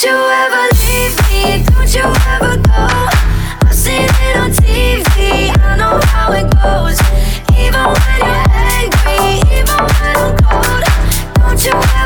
Don't you ever leave me, don't you ever go. I've seen it on TV, I know how it goes. Even when you're angry, even when I'm cold. Don't you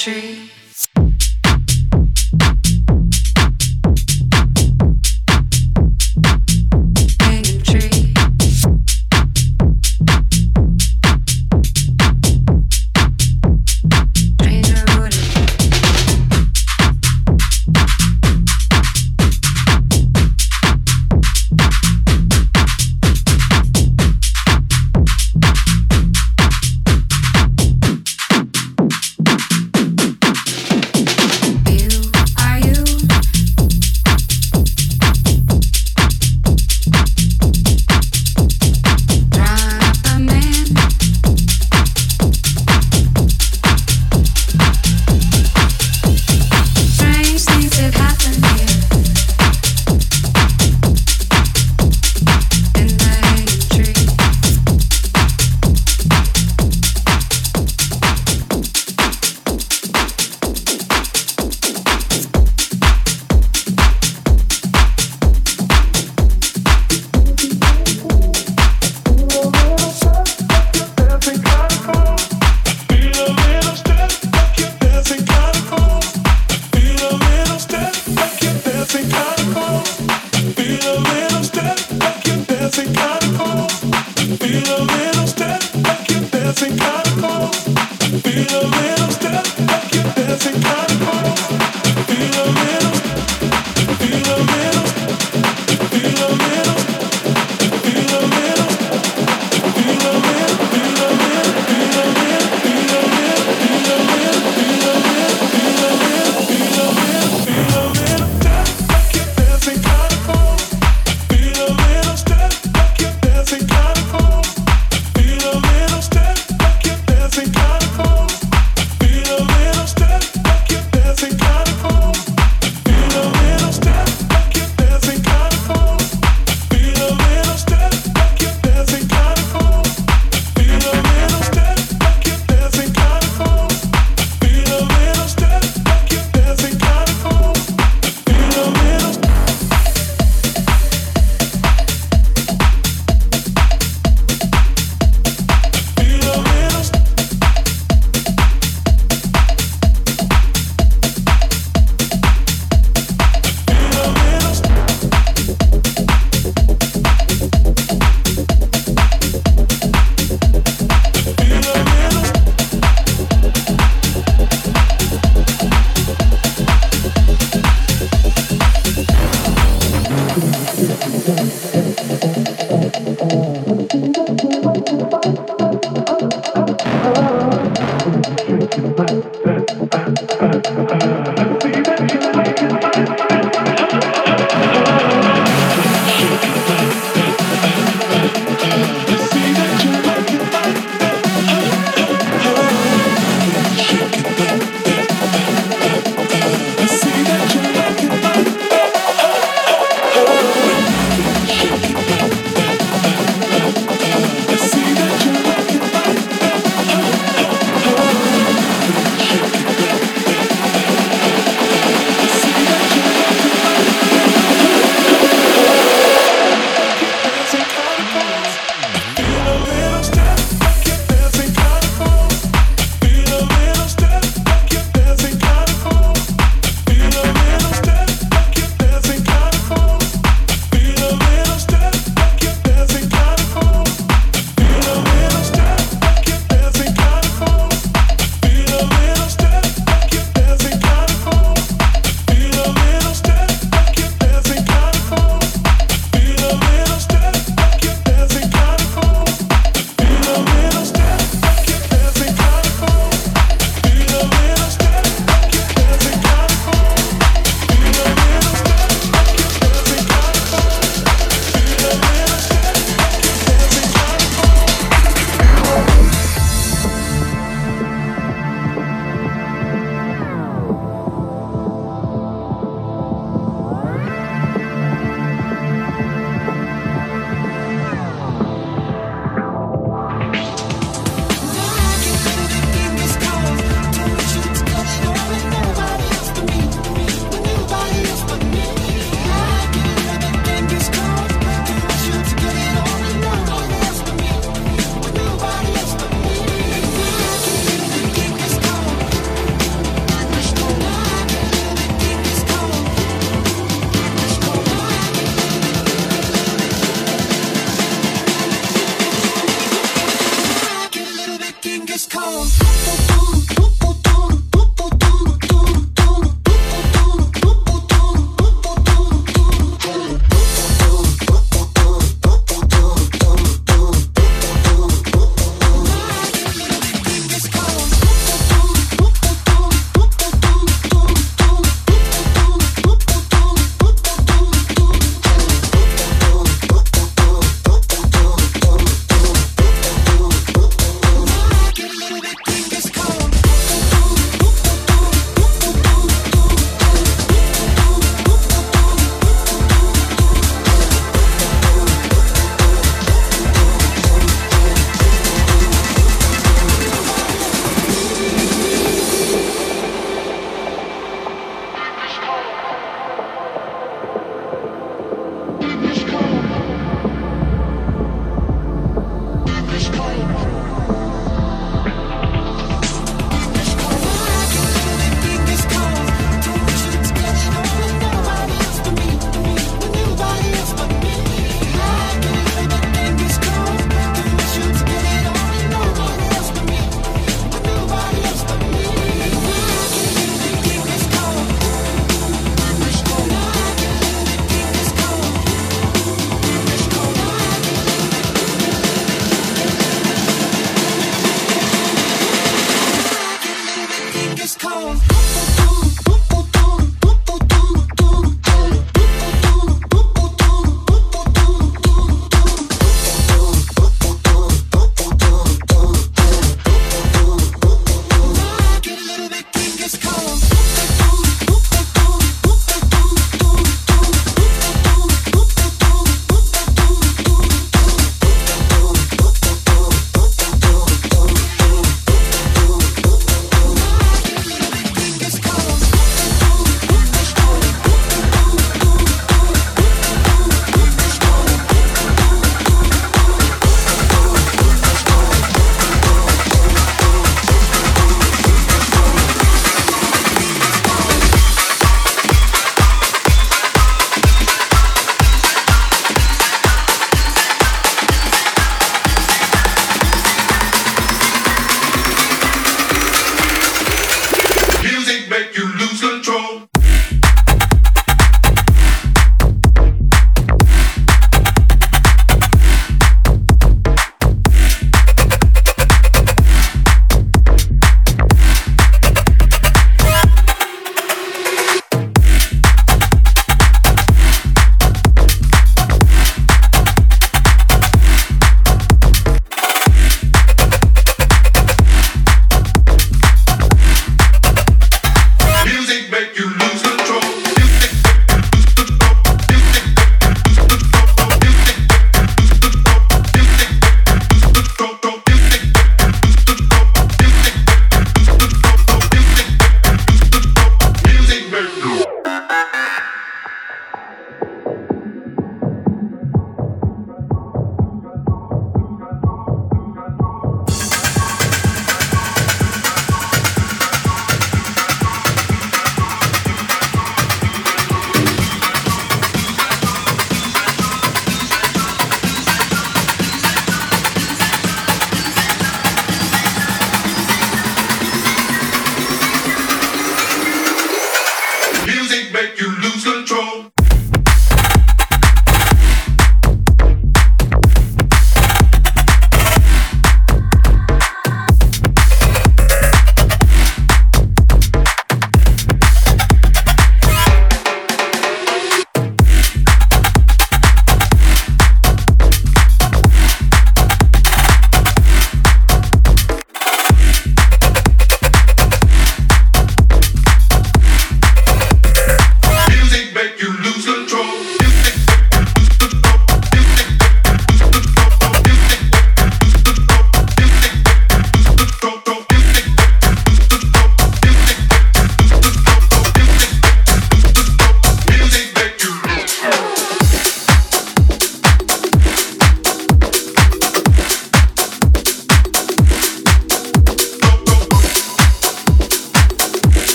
tree.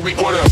Homie. What up?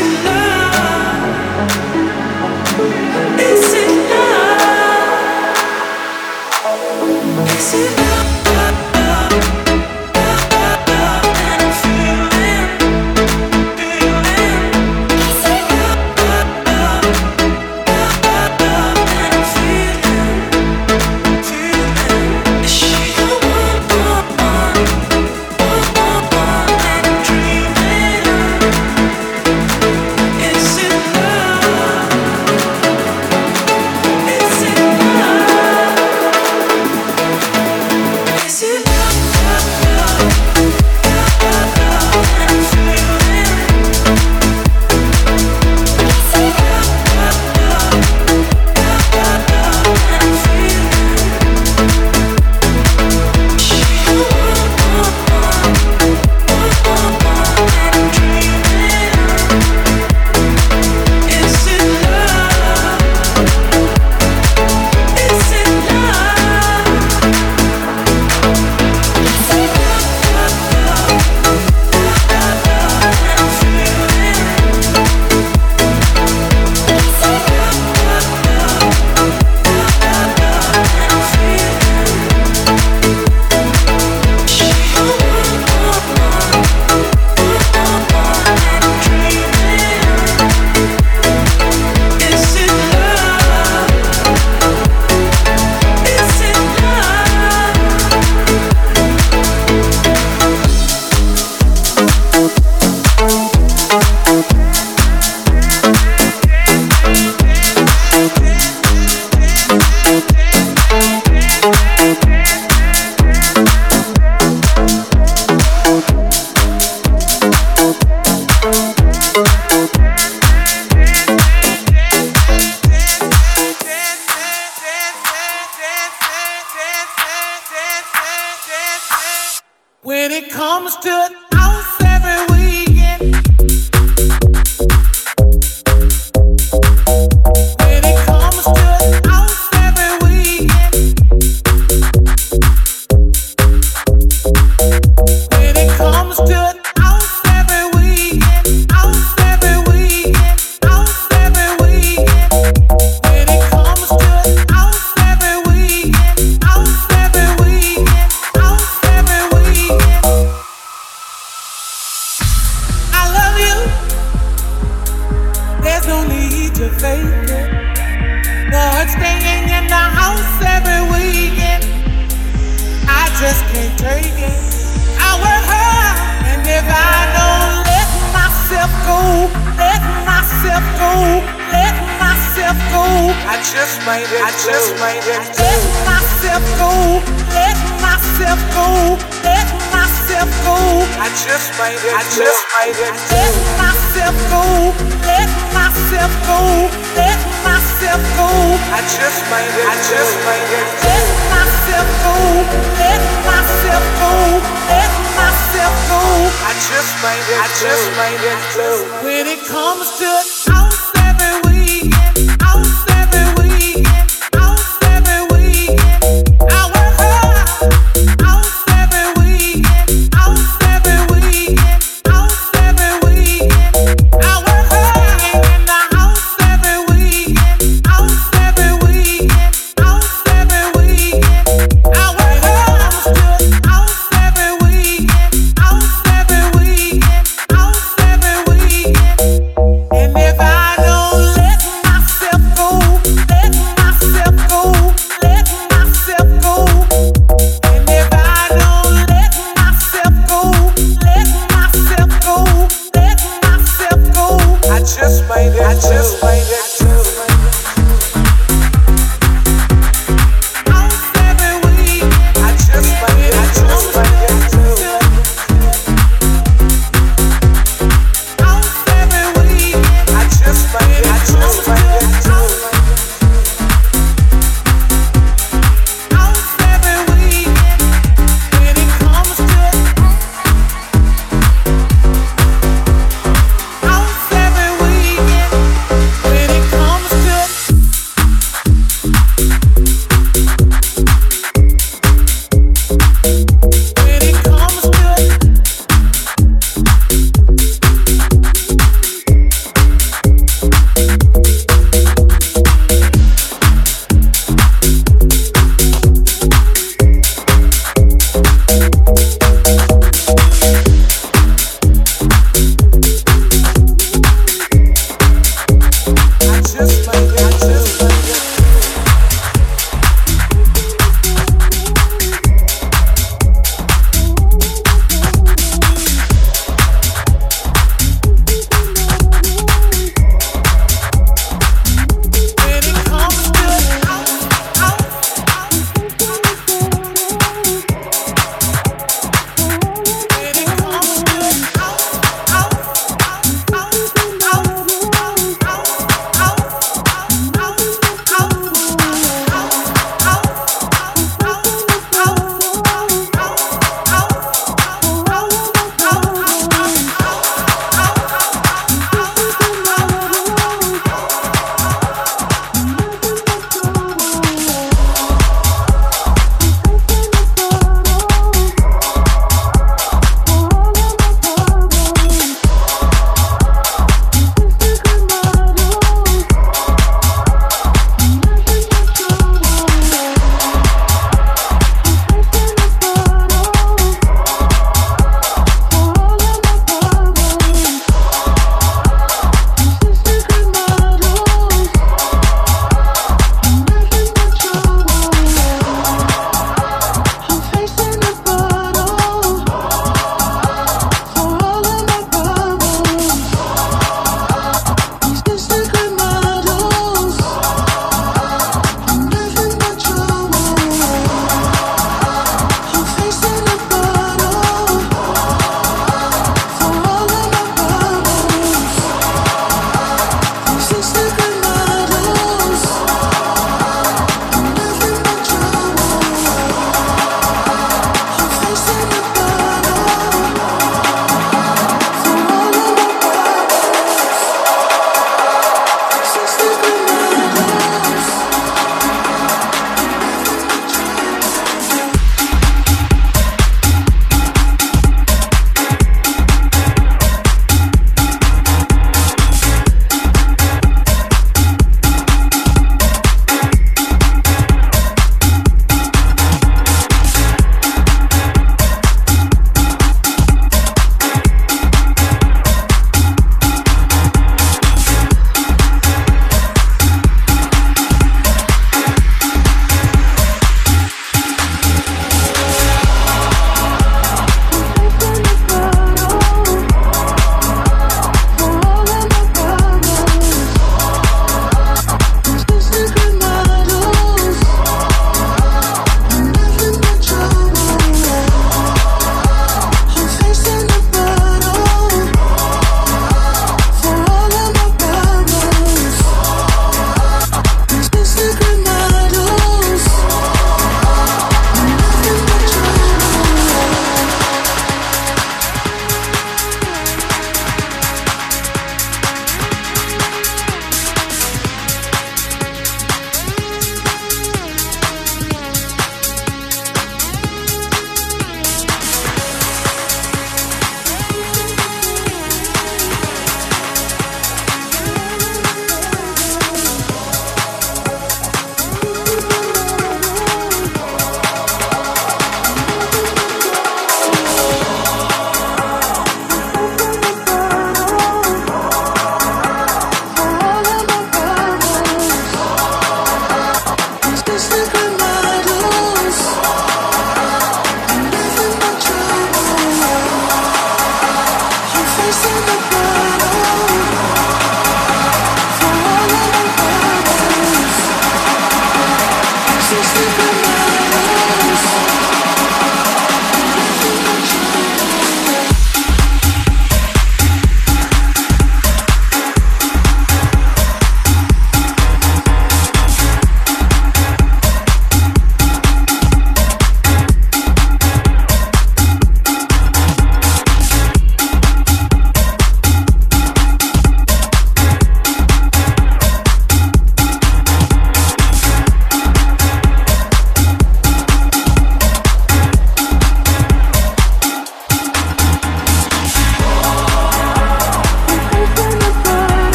Out just might I just might let myself go, let myself go, let myself go. I just might I just might let myself go, let myself go, let myself go. I just might I just might let myself go, let myself go, let myself go. I just might I just let go. When it comes to